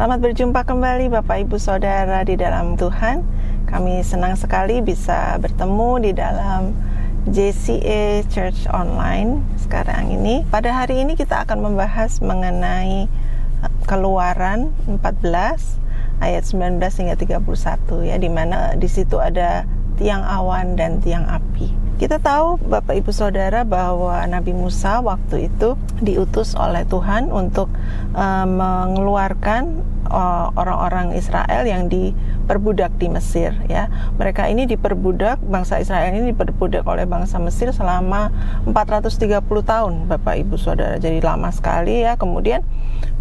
Selamat berjumpa kembali Bapak Ibu Saudara di dalam Tuhan. Kami senang sekali bisa bertemu di dalam JCA Church Online sekarang ini. Pada hari ini kita akan membahas mengenai uh, Keluaran 14 ayat 19 hingga 31 ya di mana di situ ada tiang awan dan tiang api. Kita tahu Bapak Ibu Saudara bahwa Nabi Musa waktu itu diutus oleh Tuhan untuk uh, mengeluarkan uh, orang-orang Israel yang diperbudak di Mesir ya. Mereka ini diperbudak bangsa Israel ini diperbudak oleh bangsa Mesir selama 430 tahun Bapak Ibu Saudara. Jadi lama sekali ya. Kemudian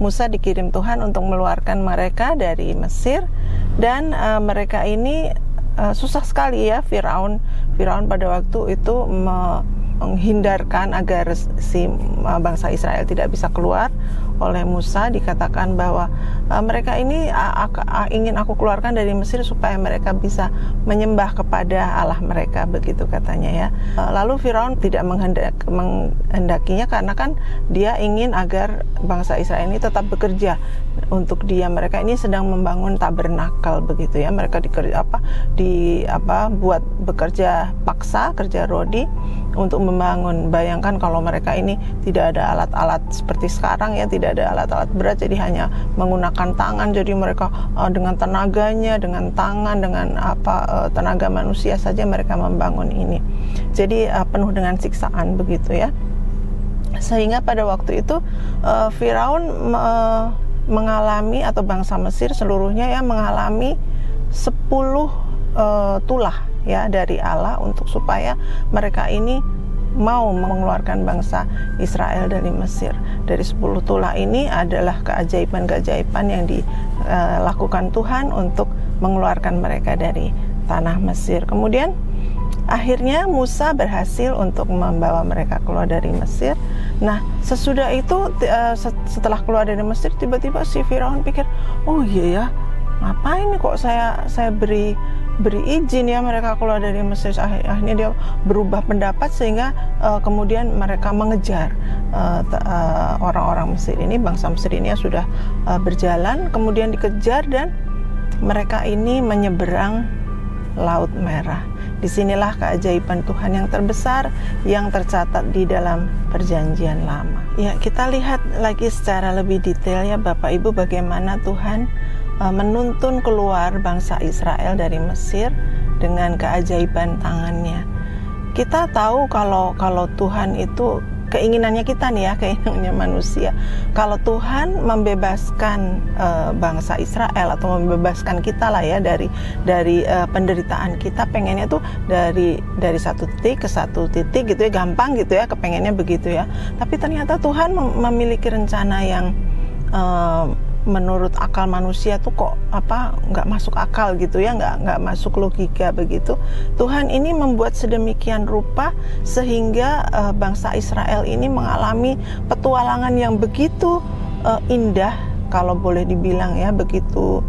Musa dikirim Tuhan untuk mengeluarkan mereka dari Mesir dan uh, mereka ini uh, susah sekali ya Firaun Firaun pada waktu itu menghindarkan agar si bangsa Israel tidak bisa keluar oleh Musa dikatakan bahwa uh, mereka ini uh, uh, ingin aku keluarkan dari Mesir supaya mereka bisa menyembah kepada Allah mereka begitu katanya ya. Uh, lalu Firaun tidak menghendak, menghendakinya karena kan dia ingin agar bangsa Israel ini tetap bekerja untuk dia. Mereka ini sedang membangun tabernakel begitu ya. Mereka dikerja apa di apa buat bekerja paksa kerja rodi untuk membangun. Bayangkan kalau mereka ini tidak ada alat-alat seperti sekarang ya, tidak ada alat-alat berat jadi hanya menggunakan tangan jadi mereka uh, dengan tenaganya dengan tangan dengan apa uh, tenaga manusia saja mereka membangun ini jadi uh, penuh dengan siksaan begitu ya sehingga pada waktu itu uh, Firaun uh, mengalami atau bangsa Mesir seluruhnya ya mengalami 10 uh, tulah ya dari Allah untuk supaya mereka ini mau mengeluarkan bangsa Israel dari Mesir. Dari 10 tulah ini adalah keajaiban-keajaiban yang dilakukan Tuhan untuk mengeluarkan mereka dari tanah Mesir. Kemudian akhirnya Musa berhasil untuk membawa mereka keluar dari Mesir. Nah, sesudah itu eh, setelah keluar dari Mesir tiba-tiba si Firaun pikir, "Oh iya ya, ngapain kok saya saya beri beri izin ya mereka keluar dari Mesir akhirnya dia berubah pendapat sehingga uh, kemudian mereka mengejar eh, uh, orang-orang Mesir ini bangsa Mesir ini yang sudah uh, berjalan kemudian dikejar dan mereka ini menyeberang Laut Merah. Di sinilah keajaiban Tuhan yang terbesar yang tercatat di dalam Perjanjian Lama. Ya, kita lihat lagi secara lebih detail ya Bapak Ibu bagaimana Tuhan uh, menuntun keluar bangsa Israel dari Mesir dengan keajaiban tangannya. Kita tahu kalau kalau Tuhan itu keinginannya kita nih ya, keinginannya manusia. Kalau Tuhan membebaskan uh, bangsa Israel atau membebaskan kita lah ya dari dari uh, penderitaan kita, pengennya tuh dari dari satu titik ke satu titik gitu ya, gampang gitu ya, kepengennya begitu ya. Tapi ternyata Tuhan memiliki rencana yang uh, menurut akal manusia tuh kok apa nggak masuk akal gitu ya nggak nggak masuk logika begitu. Tuhan ini membuat sedemikian rupa sehingga uh, bangsa Israel ini mengalami petualangan yang begitu uh, indah kalau boleh dibilang ya begitu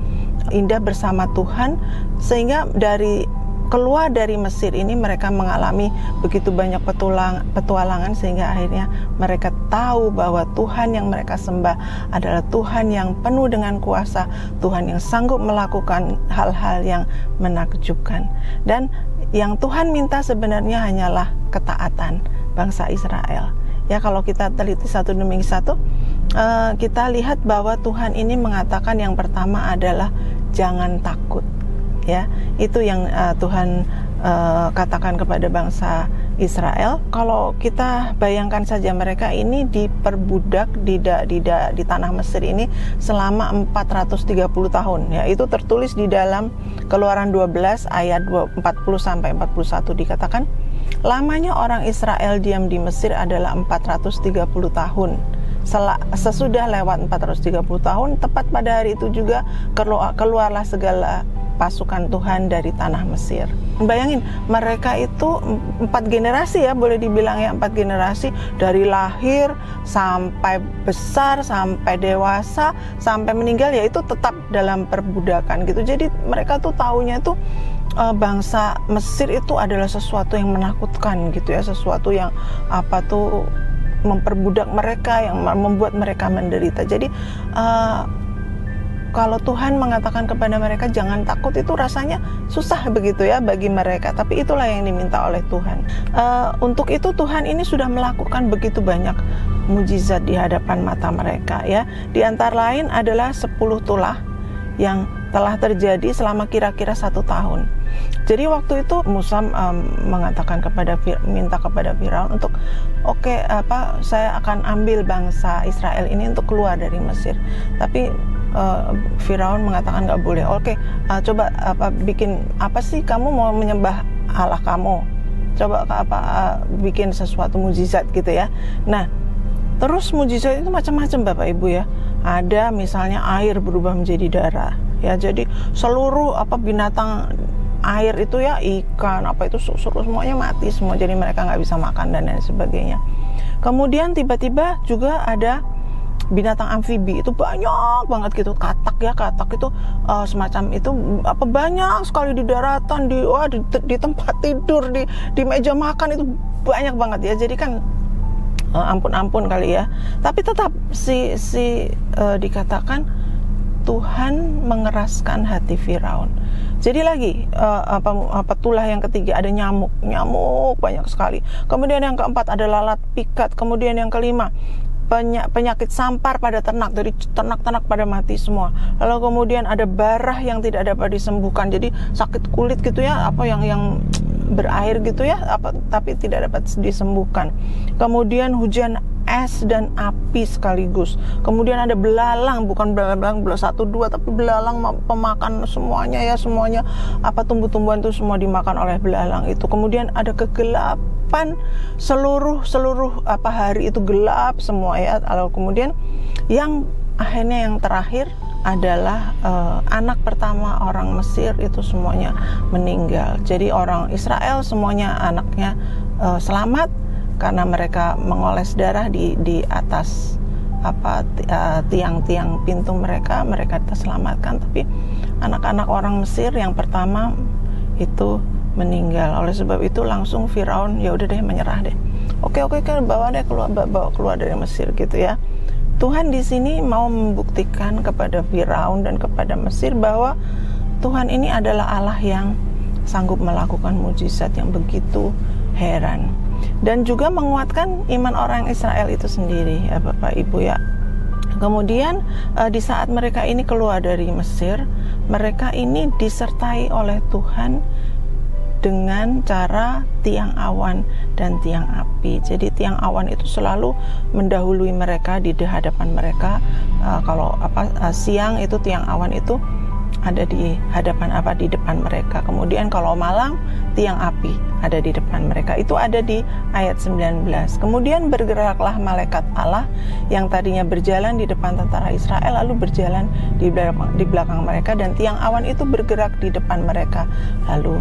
indah bersama Tuhan. Sehingga dari keluar dari Mesir ini mereka mengalami begitu banyak petualang, petualangan sehingga akhirnya mereka tahu bahwa Tuhan yang mereka sembah adalah Tuhan yang penuh dengan kuasa, Tuhan yang sanggup melakukan hal-hal yang menakjubkan. Dan yang Tuhan minta sebenarnya hanyalah ketaatan bangsa Israel. Ya kalau kita teliti satu demi satu, uh, kita lihat bahwa Tuhan ini mengatakan yang pertama adalah jangan takut ya. Itu yang uh, Tuhan uh, katakan kepada bangsa Israel. Kalau kita bayangkan saja mereka ini diperbudak di da, di, da, di tanah Mesir ini selama 430 tahun ya. Itu tertulis di dalam Keluaran 12 ayat 40 sampai 41 dikatakan lamanya orang Israel diam di Mesir adalah 430 tahun. Sesudah lewat 430 tahun tepat pada hari itu juga keluarlah segala pasukan Tuhan dari tanah Mesir. Bayangin, mereka itu empat generasi ya, boleh dibilang ya empat generasi dari lahir sampai besar, sampai dewasa, sampai meninggal ya itu tetap dalam perbudakan gitu. Jadi mereka tuh taunya tuh uh, bangsa Mesir itu adalah sesuatu yang menakutkan gitu ya, sesuatu yang apa tuh memperbudak mereka, yang membuat mereka menderita. Jadi uh, kalau Tuhan mengatakan kepada mereka jangan takut itu rasanya susah begitu ya bagi mereka tapi itulah yang diminta oleh Tuhan. Uh, untuk itu Tuhan ini sudah melakukan begitu banyak mujizat di hadapan mata mereka ya. Di antara lain adalah 10 tulah yang telah terjadi selama kira-kira satu tahun. Jadi waktu itu Musa um, mengatakan kepada minta kepada Firaun untuk oke okay, apa saya akan ambil bangsa Israel ini untuk keluar dari Mesir. Tapi uh, Firaun mengatakan nggak boleh. Oke, okay, uh, coba apa bikin apa sih kamu mau menyembah Allah kamu? Coba apa uh, bikin sesuatu mujizat gitu ya. Nah, terus mujizat itu macam-macam Bapak Ibu ya. Ada misalnya air berubah menjadi darah ya jadi seluruh apa binatang air itu ya ikan apa itu susu semuanya mati semua jadi mereka nggak bisa makan dan lain sebagainya kemudian tiba-tiba juga ada binatang amfibi itu banyak banget gitu. Katak ya katak itu uh, semacam itu apa banyak sekali di daratan di wah di, di tempat tidur di di meja makan itu banyak banget ya. Jadi kan uh, ampun-ampun kali ya. Tapi tetap si si uh, dikatakan Tuhan mengeraskan hati Firaun. Jadi lagi uh, apa apa tulah yang ketiga ada nyamuk, nyamuk banyak sekali. Kemudian yang keempat ada lalat pikat. Kemudian yang kelima penyakit sampar pada ternak dari ternak-ternak pada mati semua. Lalu kemudian ada barah yang tidak dapat disembuhkan. Jadi sakit kulit gitu ya apa yang yang berair gitu ya apa tapi tidak dapat disembuhkan. Kemudian hujan es dan api sekaligus. Kemudian ada belalang, bukan belalang belas satu dua, tapi belalang pemakan semuanya ya semuanya apa tumbuh-tumbuhan itu semua dimakan oleh belalang itu. Kemudian ada kegelapan seluruh seluruh apa hari itu gelap semua ya. Lalu kemudian yang akhirnya yang terakhir adalah uh, anak pertama orang Mesir itu semuanya meninggal. Jadi orang Israel semuanya anaknya uh, selamat karena mereka mengoles darah di di atas apa eh, tiang-tiang pintu mereka mereka terselamatkan. Tapi anak-anak orang Mesir yang pertama itu meninggal. Oleh sebab itu langsung Firaun ya udah deh menyerah deh. Oke oke kan bawa deh keluar bawa keluar dari Mesir gitu ya. Tuhan di sini mau membuktikan kepada Firaun dan kepada Mesir bahwa Tuhan ini adalah Allah yang sanggup melakukan mujizat yang begitu heran dan juga menguatkan iman orang Israel itu sendiri ya Bapak Ibu ya. Kemudian uh, di saat mereka ini keluar dari Mesir, mereka ini disertai oleh Tuhan dengan cara tiang awan dan tiang api. Jadi tiang awan itu selalu mendahului mereka di hadapan mereka. Uh, kalau apa uh, siang itu tiang awan itu ada di hadapan apa di depan mereka. Kemudian kalau malam tiang api ada di depan mereka. Itu ada di ayat 19. Kemudian bergeraklah malaikat Allah yang tadinya berjalan di depan tentara Israel lalu berjalan di belakang, di belakang mereka dan tiang awan itu bergerak di depan mereka lalu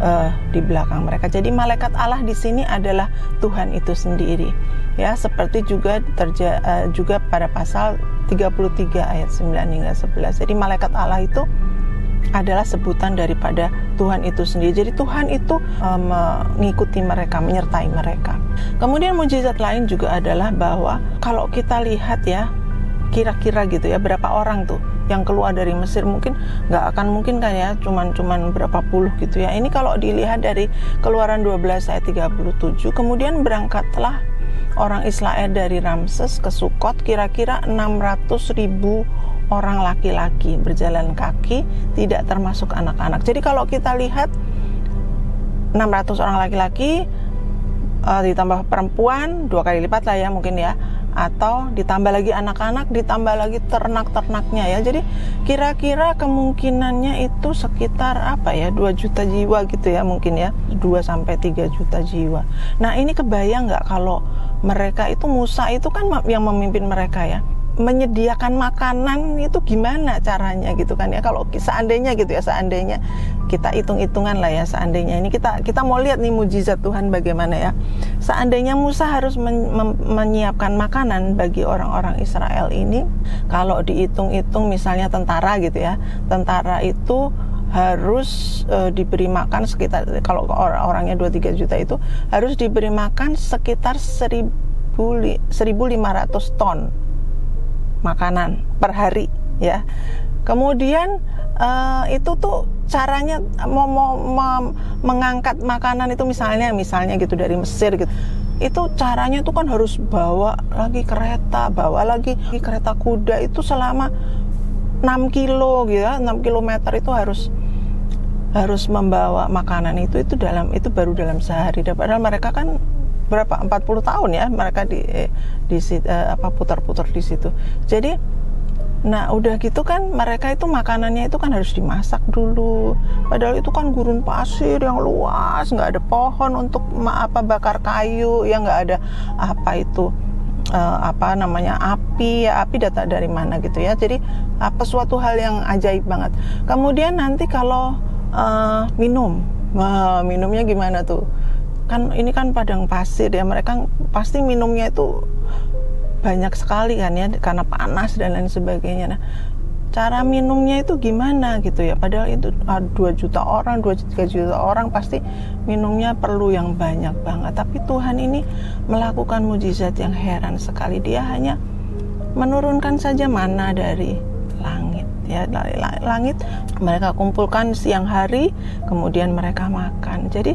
uh, di belakang mereka. Jadi malaikat Allah di sini adalah Tuhan itu sendiri. Ya, seperti juga terja uh, juga pada pasal 33 ayat 9 hingga 11. Jadi malaikat Allah itu adalah sebutan daripada Tuhan itu sendiri. Jadi Tuhan itu um, mengikuti mereka, menyertai mereka. Kemudian mujizat lain juga adalah bahwa kalau kita lihat ya, kira-kira gitu ya berapa orang tuh yang keluar dari Mesir? Mungkin nggak akan mungkin kan ya cuman cuman berapa puluh gitu ya. Ini kalau dilihat dari keluaran 12 ayat 37 kemudian berangkatlah orang Israel dari Ramses ke Sukot kira-kira 600 ribu orang laki-laki berjalan kaki tidak termasuk anak-anak. Jadi kalau kita lihat 600 orang laki-laki uh, ditambah perempuan dua kali lipat lah ya mungkin ya atau ditambah lagi anak-anak ditambah lagi ternak-ternaknya ya. Jadi kira-kira kemungkinannya itu sekitar apa ya? 2 juta jiwa gitu ya mungkin ya. 2 sampai 3 juta jiwa. Nah ini kebayang nggak kalau mereka itu Musa itu kan yang memimpin mereka ya menyediakan makanan itu gimana caranya gitu kan ya? Kalau seandainya gitu ya seandainya kita hitung-hitungan lah ya seandainya ini kita kita mau lihat nih mujizat Tuhan bagaimana ya? Seandainya Musa harus men, men, menyiapkan makanan bagi orang-orang Israel ini kalau dihitung-hitung misalnya tentara gitu ya tentara itu harus e, diberi makan sekitar kalau orang-orangnya 2-3 juta itu harus diberi makan sekitar 1000 1500 ton makanan per hari ya. Kemudian uh, itu tuh caranya mau, mau, mau mengangkat makanan itu misalnya misalnya gitu dari Mesir gitu. Itu caranya tuh kan harus bawa lagi kereta bawa lagi kereta kuda itu selama 6 kilo gitu ya. 6 kilometer itu harus harus membawa makanan itu itu dalam itu baru dalam sehari. Padahal mereka kan berapa 40 tahun ya mereka di eh, di eh, apa putar-putar di situ. Jadi Nah udah gitu kan mereka itu makanannya itu kan harus dimasak dulu. Padahal itu kan gurun pasir yang luas nggak ada pohon untuk apa bakar kayu ya nggak ada apa itu uh, apa namanya api. Ya api data dari mana gitu ya. Jadi apa suatu hal yang ajaib banget. Kemudian nanti kalau uh, minum Wah, minumnya gimana tuh kan ini kan padang pasir ya mereka pasti minumnya itu banyak sekali kan ya karena panas dan lain sebagainya. Nah, cara minumnya itu gimana gitu ya? Padahal itu ah, 2 juta orang 2 3 juta orang pasti minumnya perlu yang banyak banget. Tapi Tuhan ini melakukan mujizat yang heran sekali. Dia hanya menurunkan saja mana dari langit ya. Dari langit mereka kumpulkan siang hari kemudian mereka makan. Jadi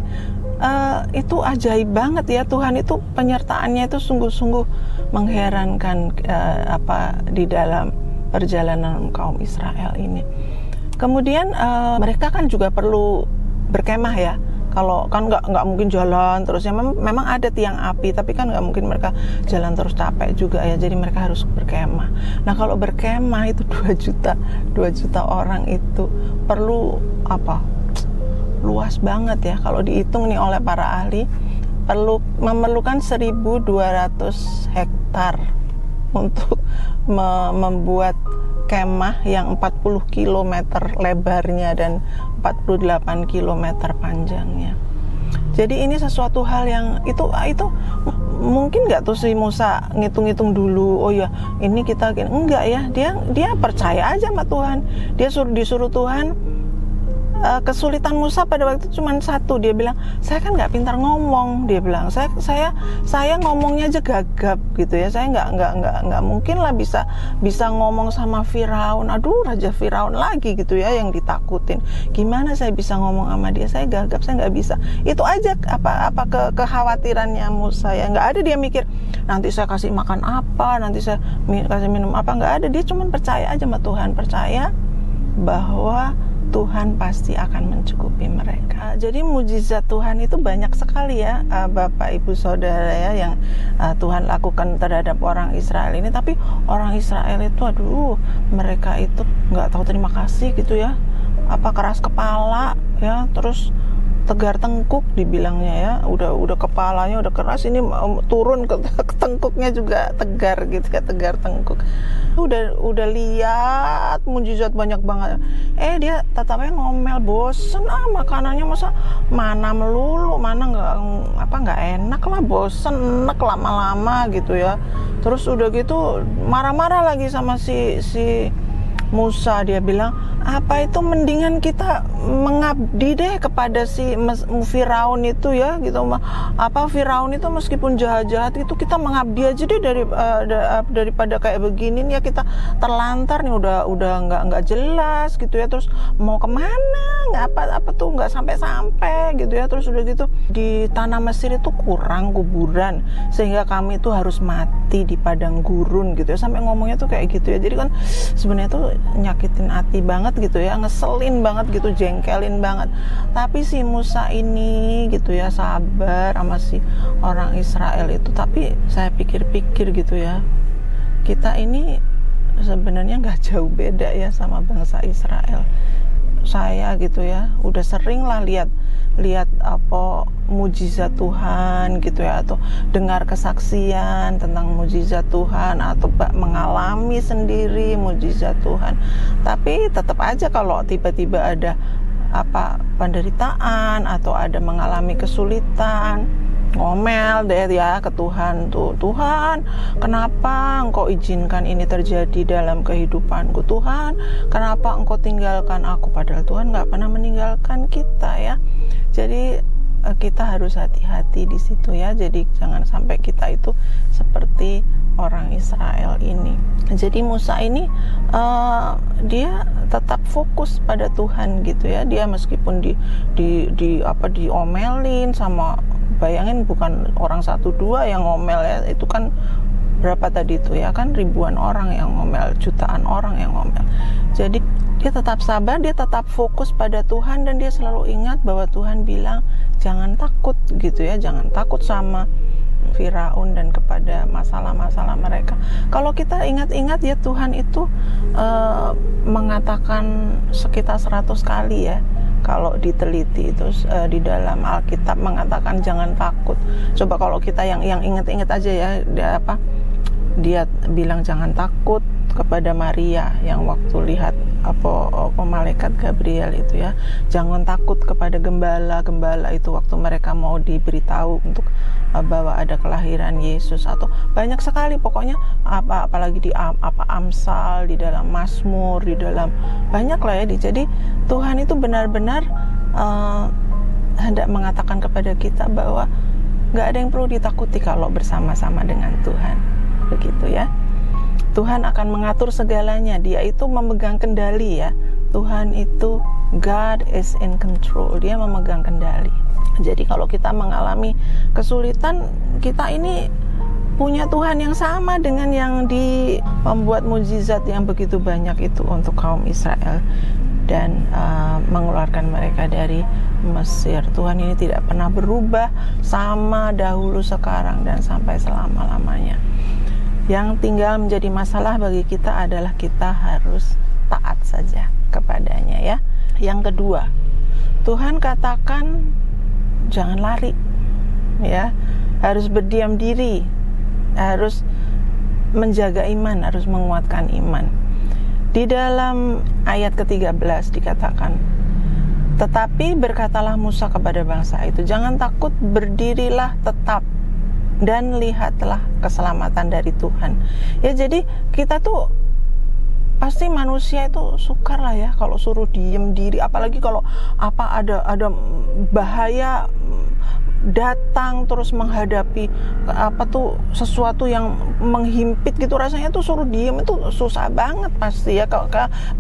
uh, itu ajaib banget ya Tuhan itu penyertaannya itu sungguh-sungguh mengherankan uh, apa di dalam perjalanan kaum Israel ini. Kemudian uh, mereka kan juga perlu berkemah ya. Kalau kan nggak nggak mungkin jalan terus ya mem memang ada tiang api tapi kan nggak mungkin mereka jalan terus capek juga ya jadi mereka harus berkemah. Nah kalau berkemah itu 2 juta 2 juta orang itu perlu apa luas banget ya kalau dihitung nih oleh para ahli perlu memerlukan 1200 hektar untuk me membuat kemah yang 40 km lebarnya dan 48 km panjangnya. Jadi ini sesuatu hal yang itu itu mungkin nggak tuh si Musa ngitung-ngitung dulu. Oh ya ini kita enggak ya dia dia percaya aja sama Tuhan. Dia suruh disuruh Tuhan uh, kesulitan Musa pada waktu itu cuma satu. Dia bilang saya kan nggak pintar ngomong. Dia bilang saya saya saya ngomongnya aja gagap gitu ya. Saya nggak nggak nggak nggak mungkin lah bisa bisa ngomong sama Firaun. Aduh raja Firaun lagi gitu ya yang ditakutin. Gimana saya bisa ngomong sama dia? Saya gagap saya nggak bisa. Itu aja apa apa ke kekhawatirannya Musa ya. Nggak ada dia mikir nanti saya kasih makan apa? Nanti saya kasih minum apa? Nggak ada. Dia cuma percaya aja sama Tuhan. Percaya bahwa Tuhan pasti akan mencukupi mereka. Jadi mujizat Tuhan itu banyak sekali ya, uh, Bapak Ibu Saudara ya yang uh, Tuhan lakukan terhadap orang Israel ini. Tapi orang Israel itu, aduh, mereka itu nggak tahu terima kasih gitu ya. Apa keras kepala ya, terus tegar tengkuk dibilangnya ya. Udah udah kepalanya udah keras ini turun ke, ke tengkuknya juga tegar gitu ya tegar tengkuk. Udah udah lihat mujizat banyak banget. Eh dia tetapnya ngomel bosen. Ah makanannya masa mana melulu mana nggak apa nggak enak lah bosen enak lama-lama gitu ya. Terus udah gitu marah-marah lagi sama si si Musa dia bilang apa itu mendingan kita mengabdi deh kepada si Firaun itu ya gitu apa Firaun itu meskipun jahat-jahat itu kita mengabdi aja deh dari uh, daripada kayak begini nih ya kita terlantar nih udah udah nggak nggak jelas gitu ya. Terus mau ke mana? Nggak apa apa tuh nggak sampai-sampai gitu ya. Terus udah gitu di tanah Mesir itu kurang kuburan sehingga kami itu harus mati di padang gurun gitu ya. Sampai ngomongnya tuh kayak gitu ya. Jadi kan sebenarnya tuh nyakitin hati banget gitu ya ngeselin banget gitu jengkelin banget. Tapi si Musa ini gitu ya sabar sama si orang Israel itu. Tapi saya pikir-pikir gitu ya kita ini sebenarnya nggak jauh beda ya sama bangsa Israel saya gitu ya. Udah sering lah lihat lihat apa mujizat Tuhan gitu ya atau dengar kesaksian tentang mujizat Tuhan atau mengalami sendiri mujizat Tuhan. Tapi tetap aja kalau tiba-tiba ada apa penderitaan atau ada mengalami kesulitan ngomel deh ya ke Tuhan tuh. Tuhan kenapa engkau izinkan ini terjadi dalam kehidupanku? Tuhan kenapa engkau tinggalkan aku? Padahal Tuhan nggak pernah meninggalkan kita ya. Jadi eh, kita harus hati-hati di situ ya. Jadi jangan sampai kita itu seperti orang Israel ini. Jadi Musa ini uh, dia tetap fokus pada Tuhan gitu ya. Dia meskipun di di di apa diomelin sama bayangin bukan orang satu dua yang ngomel ya itu kan berapa tadi itu ya? Kan ribuan orang yang ngomel jutaan orang yang ngomel. Jadi dia tetap sabar dia tetap fokus pada Tuhan dan dia selalu ingat bahwa Tuhan bilang jangan takut gitu ya. Jangan takut sama Firaun dan kepada masalah-masalah mereka. Kalau kita ingat-ingat ya Tuhan itu uh, mengatakan sekitar 100 kali ya kalau diteliti itu uh, di dalam Alkitab mengatakan jangan takut. Coba kalau kita yang yang ingat-ingat aja ya dia apa dia bilang jangan takut kepada Maria yang waktu lihat apa, apa malaikat Gabriel itu ya. Jangan takut kepada gembala gembala itu waktu mereka mau diberitahu untuk uh, bahwa ada kelahiran Yesus atau banyak sekali pokoknya apa apalagi di apa Amsal di dalam Mazmur di dalam banyak lah ya. Jadi Tuhan itu benar-benar uh, hendak mengatakan kepada kita bahwa nggak ada yang perlu ditakuti kalau bersama-sama dengan Tuhan. Begitu ya Tuhan akan mengatur segalanya. Dia itu memegang kendali ya. Tuhan itu God is in control. Dia memegang kendali. Jadi kalau kita mengalami kesulitan, kita ini punya Tuhan yang sama dengan yang di membuat mujizat yang begitu banyak itu untuk kaum Israel dan uh, mengeluarkan mereka dari Mesir. Tuhan ini tidak pernah berubah sama dahulu sekarang dan sampai selama-lamanya. Yang tinggal menjadi masalah bagi kita adalah kita harus taat saja kepadanya ya. Yang kedua, Tuhan katakan jangan lari. Ya, harus berdiam diri. Harus menjaga iman, harus menguatkan iman. Di dalam ayat ke-13 dikatakan, tetapi berkatalah Musa kepada bangsa itu, jangan takut, berdirilah tetap dan lihatlah keselamatan dari Tuhan. Ya jadi kita tuh pasti manusia itu sukar lah ya kalau suruh diem diri apalagi kalau apa ada ada bahaya datang terus menghadapi apa tuh sesuatu yang menghimpit gitu. Rasanya tuh suruh diem itu susah banget pasti ya. Kalau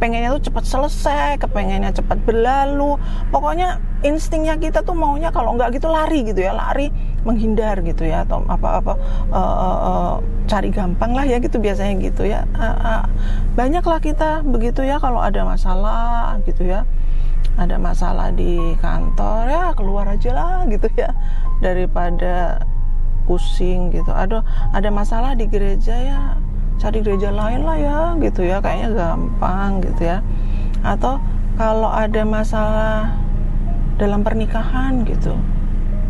pengennya tuh cepat selesai kepengennya cepat berlalu. Pokoknya instingnya kita tuh maunya kalau nggak gitu lari gitu ya lari menghindar gitu ya atau apa-apa uh, uh, uh, cari gampang lah ya gitu biasanya gitu ya. Uh, uh, banyaklah kita begitu ya kalau ada masalah gitu ya ada masalah di kantor ya keluar aja lah gitu ya. Daripada pusing gitu. Ada ada masalah di gereja ya cari gereja lain lah ya gitu ya kayaknya gampang gitu ya. Atau kalau ada masalah dalam pernikahan gitu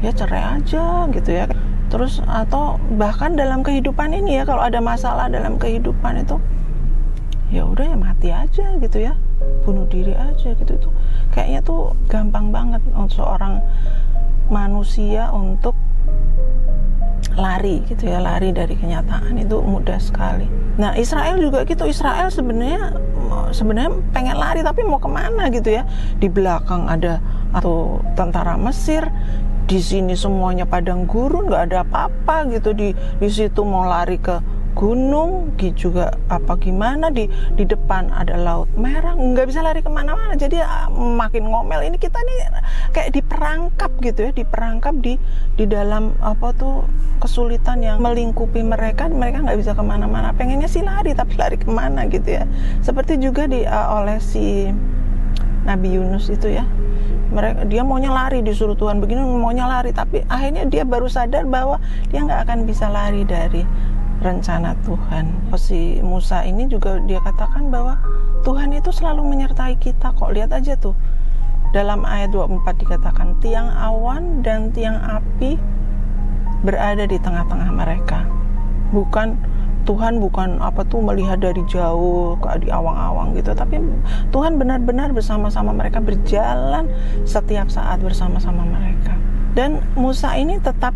ya cerai aja gitu ya. Terus atau bahkan dalam kehidupan ini ya kalau ada masalah dalam kehidupan itu ya udah ya mati aja gitu ya bunuh diri aja gitu. Itu kayaknya tuh gampang banget untuk seorang manusia untuk lari gitu ya lari dari kenyataan itu mudah sekali. Nah Israel juga gitu. Israel sebenarnya sebenarnya pengen lari tapi mau ke mana gitu ya? Di belakang ada atau tentara Mesir. Di sini semuanya padang gurun nggak ada apa-apa gitu. Di di situ mau lari ke gunung juga apa gimana di di depan ada laut merah nggak bisa lari ke mana-mana. Jadi ya, makin ngomel. Ini kita nih kayak diperangkap gitu ya diperangkap di di dalam apa tuh kesulitan yang melingkupi mereka. Mereka nggak bisa ke mana-mana. Pengennya sih lari tapi lari ke mana gitu ya. Seperti juga di uh, oleh si Nabi Yunus itu ya. Mereka dia maunya lari disuruh Tuhan begini maunya lari. Tapi akhirnya dia baru sadar bahwa dia nggak akan bisa lari dari rencana Tuhan. Si Musa ini juga dia katakan bahwa Tuhan itu selalu menyertai kita kok. Lihat aja tuh. Dalam ayat 24 dikatakan tiang awan dan tiang api berada di tengah-tengah mereka. Bukan Tuhan bukan apa tuh melihat dari jauh ke di awang-awang gitu, tapi Tuhan benar-benar bersama-sama mereka berjalan setiap saat bersama-sama mereka. Dan Musa ini tetap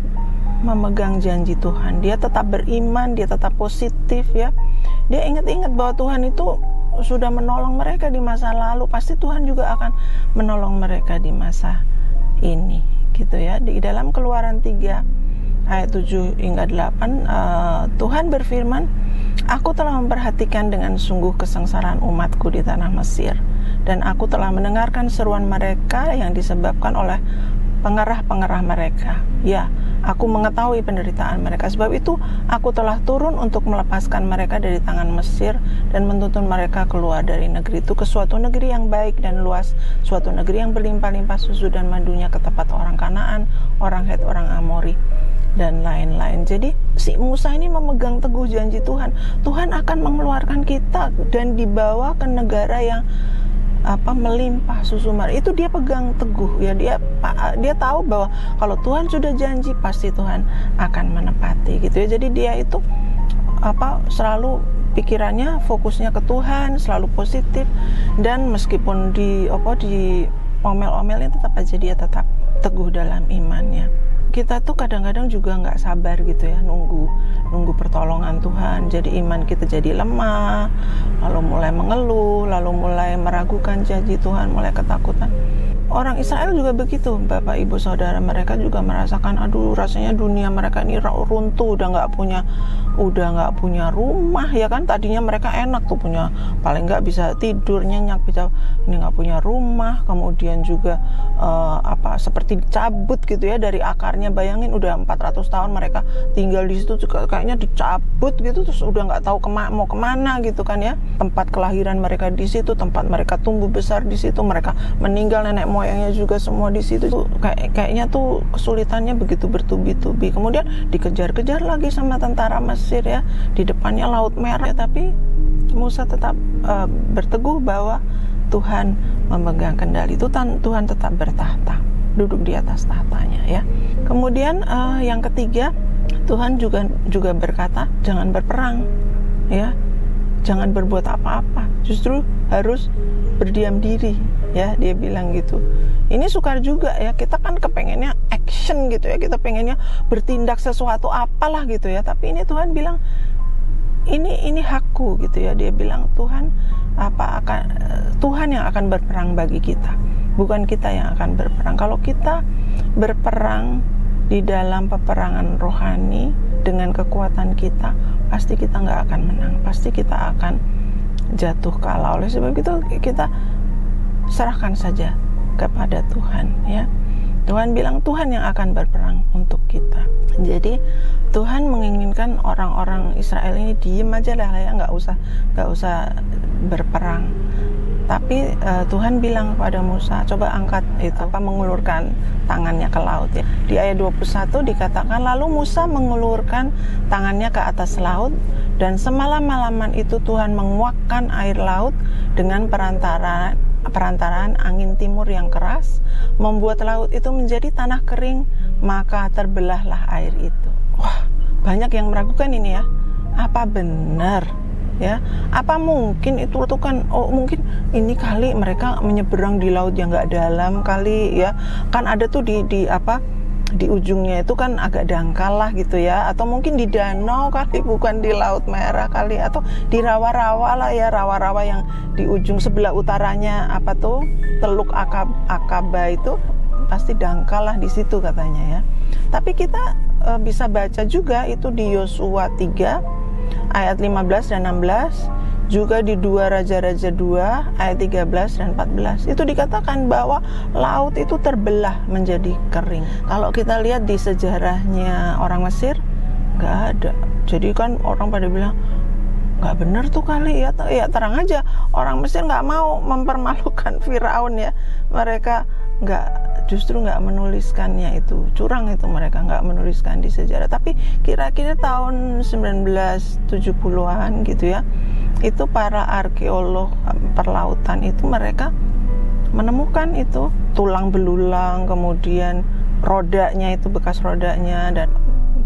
memegang janji Tuhan. Dia tetap beriman, dia tetap positif ya. Dia ingat-ingat bahwa Tuhan itu sudah menolong mereka di masa lalu, pasti Tuhan juga akan menolong mereka di masa ini gitu ya. Di dalam Keluaran 3 ayat 7 hingga 8 uh, eh, Tuhan berfirman Aku telah memperhatikan dengan sungguh kesengsaraan umatku di tanah Mesir dan aku telah mendengarkan seruan mereka yang disebabkan oleh pengerah-pengerah mereka. Ya, aku mengetahui penderitaan mereka. Sebab itu, aku telah turun untuk melepaskan mereka dari tangan Mesir dan menuntun mereka keluar dari negeri itu ke suatu negeri yang baik dan luas, suatu negeri yang berlimpah-limpah susu dan madunya ke tempat orang Kanaan, orang Het, orang Amori dan lain-lain. Jadi si Musa ini memegang teguh janji Tuhan. Tuhan akan mengeluarkan kita dan dibawa ke negara yang apa melimpah susu madu itu dia pegang teguh ya. Dia dia tahu bahwa kalau Tuhan sudah janji pasti Tuhan akan menepati gitu ya. Jadi dia itu apa selalu pikirannya fokusnya ke Tuhan selalu positif dan meskipun di apa di omel-omelnya tetap aja dia tetap teguh dalam imannya kita tuh kadang-kadang juga nggak sabar gitu ya nunggu nunggu pertolongan Tuhan. Jadi iman kita jadi lemah lalu mulai mengeluh lalu mulai meragukan janji Tuhan mulai ketakutan. Orang Israel juga begitu bapak ibu saudara mereka juga merasakan aduh rasanya dunia mereka ini runtuh udah nggak punya udah nggak punya rumah ya kan? Tadinya mereka enak tuh punya paling nggak bisa tidur nyenyak bisa ini nggak punya rumah. Kemudian juga uh, apa seperti dicabut gitu ya dari akarnya bayangin udah 400 tahun mereka tinggal di situ juga kayaknya dicabut gitu terus udah nggak tahu kema mau ke mana gitu kan ya. Tempat kelahiran mereka di situ tempat mereka tumbuh besar di situ mereka meninggal nenek moyang moyangnya juga semua di situ. Kayak kayaknya tuh kesulitannya begitu bertubi-tubi. Kemudian dikejar-kejar lagi sama tentara Mesir ya di depannya laut merah. Ya, tapi Musa tetap uh, berteguh bahwa Tuhan memegang kendali. Itu Tuhan tetap bertahta duduk di atas tahtanya ya. Kemudian uh, yang ketiga Tuhan juga juga berkata jangan berperang ya. Jangan berbuat apa-apa. Justru harus berdiam diri ya dia bilang gitu. Ini sukar juga ya. Kita kan kepengennya action gitu ya. Kita pengennya bertindak sesuatu apalah gitu ya. Tapi ini Tuhan bilang ini ini hakku gitu ya. Dia bilang Tuhan apa akan Tuhan yang akan berperang bagi kita. Bukan kita yang akan berperang. Kalau kita berperang di dalam peperangan rohani dengan kekuatan kita pasti kita nggak akan menang. Pasti kita akan jatuh kalah. Oleh sebab itu kita serahkan saja kepada Tuhan ya Tuhan bilang Tuhan yang akan berperang untuk kita. Jadi Tuhan menginginkan orang-orang Israel ini diem aja lah ya. Nggak usah nggak usah berperang. Tapi uh, Tuhan bilang kepada Musa coba angkat itu apa mengulurkan tangannya ke laut ya. Di ayat 21 dikatakan lalu Musa mengulurkan tangannya ke atas laut dan semalam-malaman itu Tuhan menguakkan air laut dengan perantara perantaraan angin timur yang keras membuat laut itu menjadi tanah kering maka terbelahlah air itu. Wah banyak yang meragukan ini ya. Apa benar ya? Apa mungkin itu tuh kan oh mungkin ini kali mereka menyeberang di laut yang nggak dalam kali ya? Kan ada tuh di di apa di ujungnya itu kan agak dangkal lah gitu ya. Atau mungkin di danau kali bukan di laut merah kali. Atau di rawa-rawa lah ya rawa-rawa yang di ujung sebelah utaranya apa tuh teluk akab akaba itu pasti dangkal lah di situ katanya ya. Tapi kita e, bisa baca juga itu di Yosua 3 ayat 15 dan 16 juga di dua Raja-Raja 2 ayat 13 dan 14 itu dikatakan bahwa laut itu terbelah menjadi kering. Kalau kita lihat di sejarahnya orang Mesir nggak ada. Jadi kan orang pada bilang nggak bener tuh kali ya ya terang aja. Orang Mesir nggak mau mempermalukan Firaun ya. Mereka nggak justru nggak menuliskannya itu. Curang itu mereka nggak menuliskan di sejarah. Tapi kira-kira tahun 1970-an gitu ya itu para arkeolog perlautan itu mereka menemukan itu tulang belulang kemudian rodanya itu bekas rodanya dan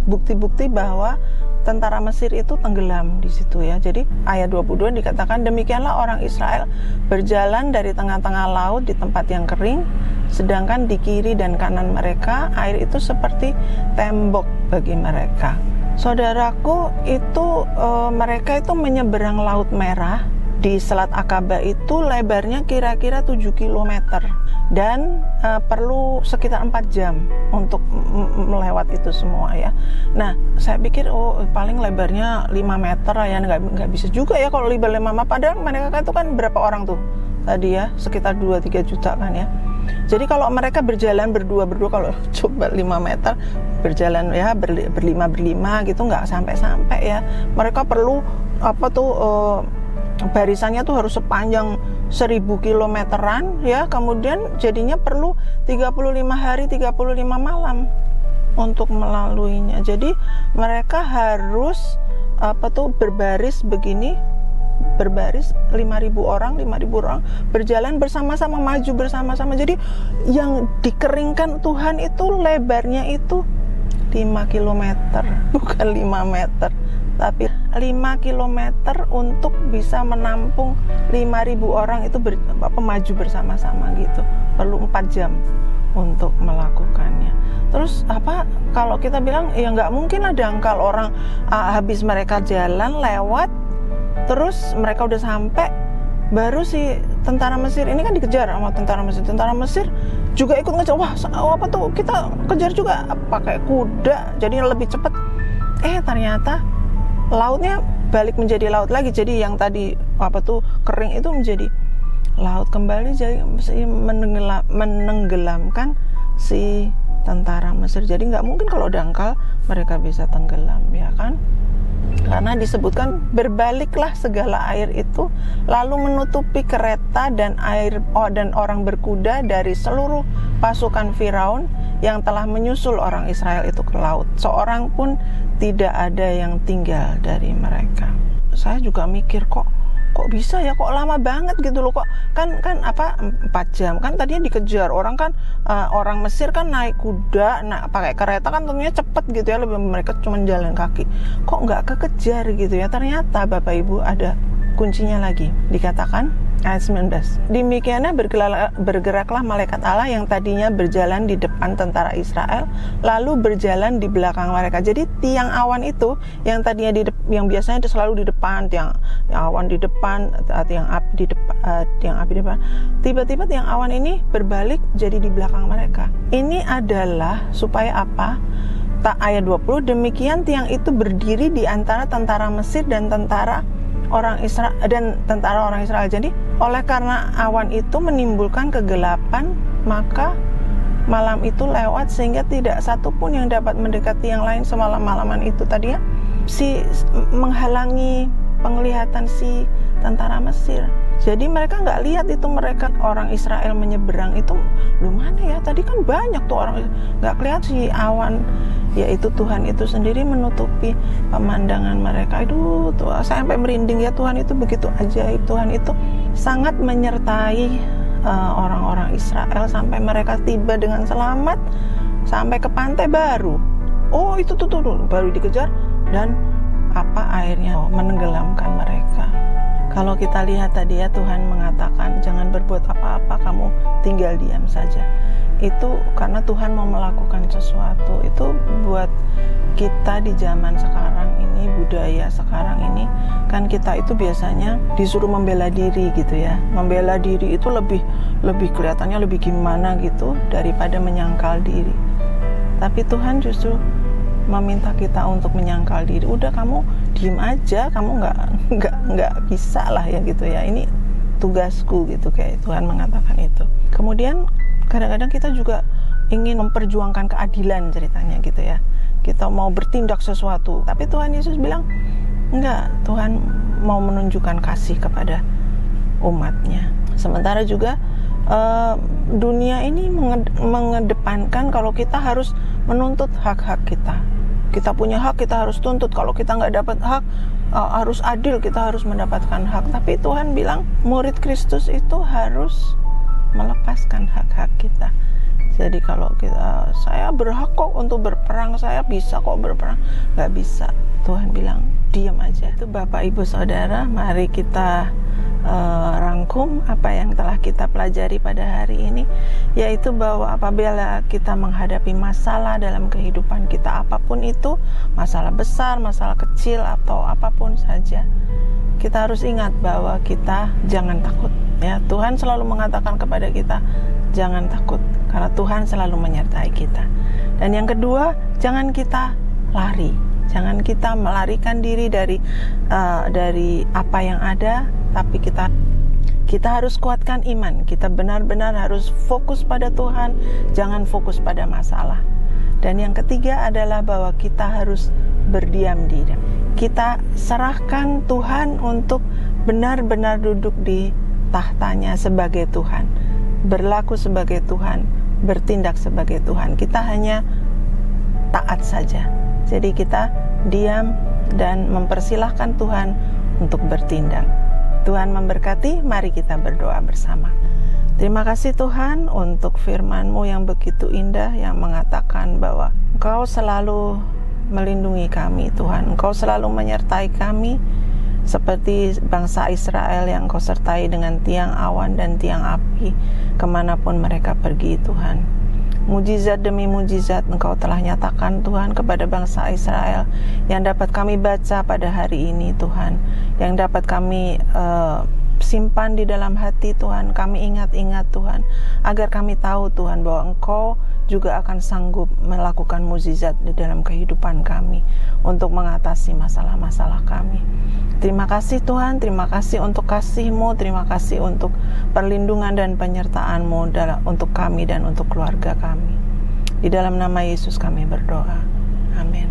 bukti-bukti bahwa tentara Mesir itu tenggelam di situ ya. Jadi ayat 22 dikatakan demikianlah orang Israel berjalan dari tengah-tengah laut di tempat yang kering sedangkan di kiri dan kanan mereka air itu seperti tembok bagi mereka. Saudaraku itu e, mereka itu menyeberang laut merah di Selat Akaba itu lebarnya kira-kira 7 km dan uh, perlu sekitar 4 jam untuk melewat itu semua ya. Nah, saya pikir oh paling lebarnya 5 meter ya nggak nggak bisa juga ya kalau lebar 5 meter padahal mereka itu kan berapa orang tuh tadi ya sekitar 2-3 juta kan ya. Jadi kalau mereka berjalan berdua berdua kalau coba 5 meter berjalan ya ber, berlima berlima gitu nggak sampai sampai ya. Mereka perlu apa tuh uh, barisannya tuh harus sepanjang 1000 kilometeran ya. Kemudian jadinya perlu 35 hari 35 malam untuk melaluinya. Jadi mereka harus apa tuh berbaris begini berbaris 5000 orang 5000 orang berjalan bersama-sama maju bersama-sama. Jadi yang dikeringkan Tuhan itu lebarnya itu 5 km bukan 5 meter tapi 5 km untuk bisa menampung 5000 orang itu ber, apa, maju bersama-sama gitu. Perlu 4 jam untuk melakukannya. Terus apa kalau kita bilang ya nggak mungkin lah dangkal orang uh, habis mereka jalan lewat terus mereka udah sampai baru si tentara Mesir ini kan dikejar sama tentara Mesir. Tentara Mesir juga ikut ngejar wah apa tuh kita kejar juga pakai kuda jadi lebih cepat eh ternyata lautnya balik menjadi laut lagi. Jadi yang tadi apa tuh kering itu menjadi laut kembali. Jadi menenggelam, menenggelamkan si tentara Mesir. Jadi nggak mungkin kalau dangkal mereka bisa tenggelam ya kan? Karena disebutkan berbaliklah segala air itu lalu menutupi kereta dan air oh, dan orang berkuda dari seluruh pasukan Firaun yang telah menyusul orang Israel itu ke laut. Seorang pun tidak ada yang tinggal dari mereka. Saya juga mikir kok kok bisa ya? Kok lama banget gitu loh? Kok kan kan apa empat jam? Kan tadinya dikejar orang kan uh, orang Mesir kan naik kuda nah pakai kereta kan tentunya cepet gitu ya. Lebih mereka cuma jalan kaki. Kok nggak kekejar gitu ya? Ternyata bapak ibu ada kuncinya lagi dikatakan ayat 19. Demikiannya bergeraklah malaikat Allah yang tadinya berjalan di depan tentara Israel lalu berjalan di belakang mereka. Jadi tiang awan itu yang tadinya di yang biasanya itu selalu di depan tiang, tiang awan di depan tiang api di depan uh, tiang api di depan. Tiba-tiba tiang awan ini berbalik jadi di belakang mereka. Ini adalah supaya apa? Tak ayat 20 demikian tiang itu berdiri di antara tentara Mesir dan tentara orang Israel dan tentara orang Israel. Jadi oleh karena awan itu menimbulkan kegelapan, maka malam itu lewat sehingga tidak satu pun yang dapat mendekati yang lain semalam-malaman itu tadi ya si menghalangi penglihatan si tentara Mesir. Jadi mereka nggak lihat itu mereka orang Israel menyeberang itu lu mana ya? Tadi kan banyak tuh orang nggak kelihatan si awan yaitu Tuhan itu sendiri menutupi pemandangan mereka. Itu tuh saya sampai merinding ya Tuhan itu begitu ajaib. Tuhan itu sangat menyertai uh, orang-orang Israel sampai mereka tiba dengan selamat sampai ke pantai baru. Oh itu tuh, tuh, tuh baru dikejar dan apa airnya menenggelamkan mereka. Kalau kita lihat tadi ya Tuhan mengatakan jangan berbuat apa-apa kamu tinggal diam saja. Itu karena Tuhan mau melakukan sesuatu. Itu buat kita di zaman sekarang ini budaya sekarang ini kan kita itu biasanya disuruh membela diri gitu ya. Membela diri itu lebih lebih kelihatannya lebih gimana gitu daripada menyangkal diri. Tapi Tuhan justru meminta kita untuk menyangkal diri udah kamu diem aja kamu nggak nggak nggak bisa lah ya gitu ya. Ini tugasku gitu kayak Tuhan mengatakan itu. Kemudian kadang-kadang kita juga ingin memperjuangkan keadilan ceritanya gitu ya. Kita mau bertindak sesuatu tapi Tuhan Yesus bilang enggak Tuhan mau menunjukkan kasih kepada umatnya. Sementara juga uh, dunia ini mengedepankan kalau kita harus menuntut hak-hak kita kita punya hak kita harus tuntut. Kalau kita nggak dapat hak uh, harus adil kita harus mendapatkan hak. Tapi Tuhan bilang murid Kristus itu harus melepaskan hak-hak kita jadi kalau kita saya berhak kok untuk berperang saya bisa kok berperang. Nggak bisa. Tuhan bilang diam aja. Itu Bapak Ibu Saudara mari kita uh, rangkum apa yang telah kita pelajari pada hari ini yaitu bahwa apabila kita menghadapi masalah dalam kehidupan kita apa pun itu masalah besar, masalah kecil atau apa pun saja kita harus ingat bahwa kita jangan takut ya. Tuhan selalu mengatakan kepada kita jangan takut karena Tuhan selalu menyertai kita. Dan yang kedua jangan kita lari. Jangan kita melarikan diri dari uh, dari apa yang ada tapi kita kita harus kuatkan iman. Kita benar-benar harus fokus pada Tuhan jangan fokus pada masalah. Dan yang ketiga adalah bahwa kita harus berdiam diri. Kita serahkan Tuhan untuk benar-benar duduk di tahtanya sebagai Tuhan, berlaku sebagai Tuhan, bertindak sebagai Tuhan. Kita hanya taat saja. Jadi kita diam dan mempersilahkan Tuhan untuk bertindak. Tuhan memberkati, mari kita berdoa bersama. Terima kasih Tuhan untuk firman-Mu yang begitu indah yang mengatakan bahwa Engkau selalu melindungi kami Tuhan. Engkau selalu menyertai kami seperti bangsa Israel yang kau sertai dengan tiang awan dan tiang api ke mana pun mereka pergi Tuhan. Mujizat demi mujizat engkau telah nyatakan Tuhan kepada bangsa Israel yang dapat kami baca pada hari ini Tuhan. Yang dapat kami uh, simpan di dalam hati Tuhan. Kami ingat-ingat Tuhan. Agar kami tahu Tuhan bahwa engkau juga akan sanggup melakukan mujizat di dalam kehidupan kami untuk mengatasi masalah-masalah kami. Terima kasih Tuhan, terima kasih untuk kasih-Mu, terima kasih untuk perlindungan dan penyertaan-Mu untuk kami dan untuk keluarga kami. Di dalam nama Yesus kami berdoa. Amin.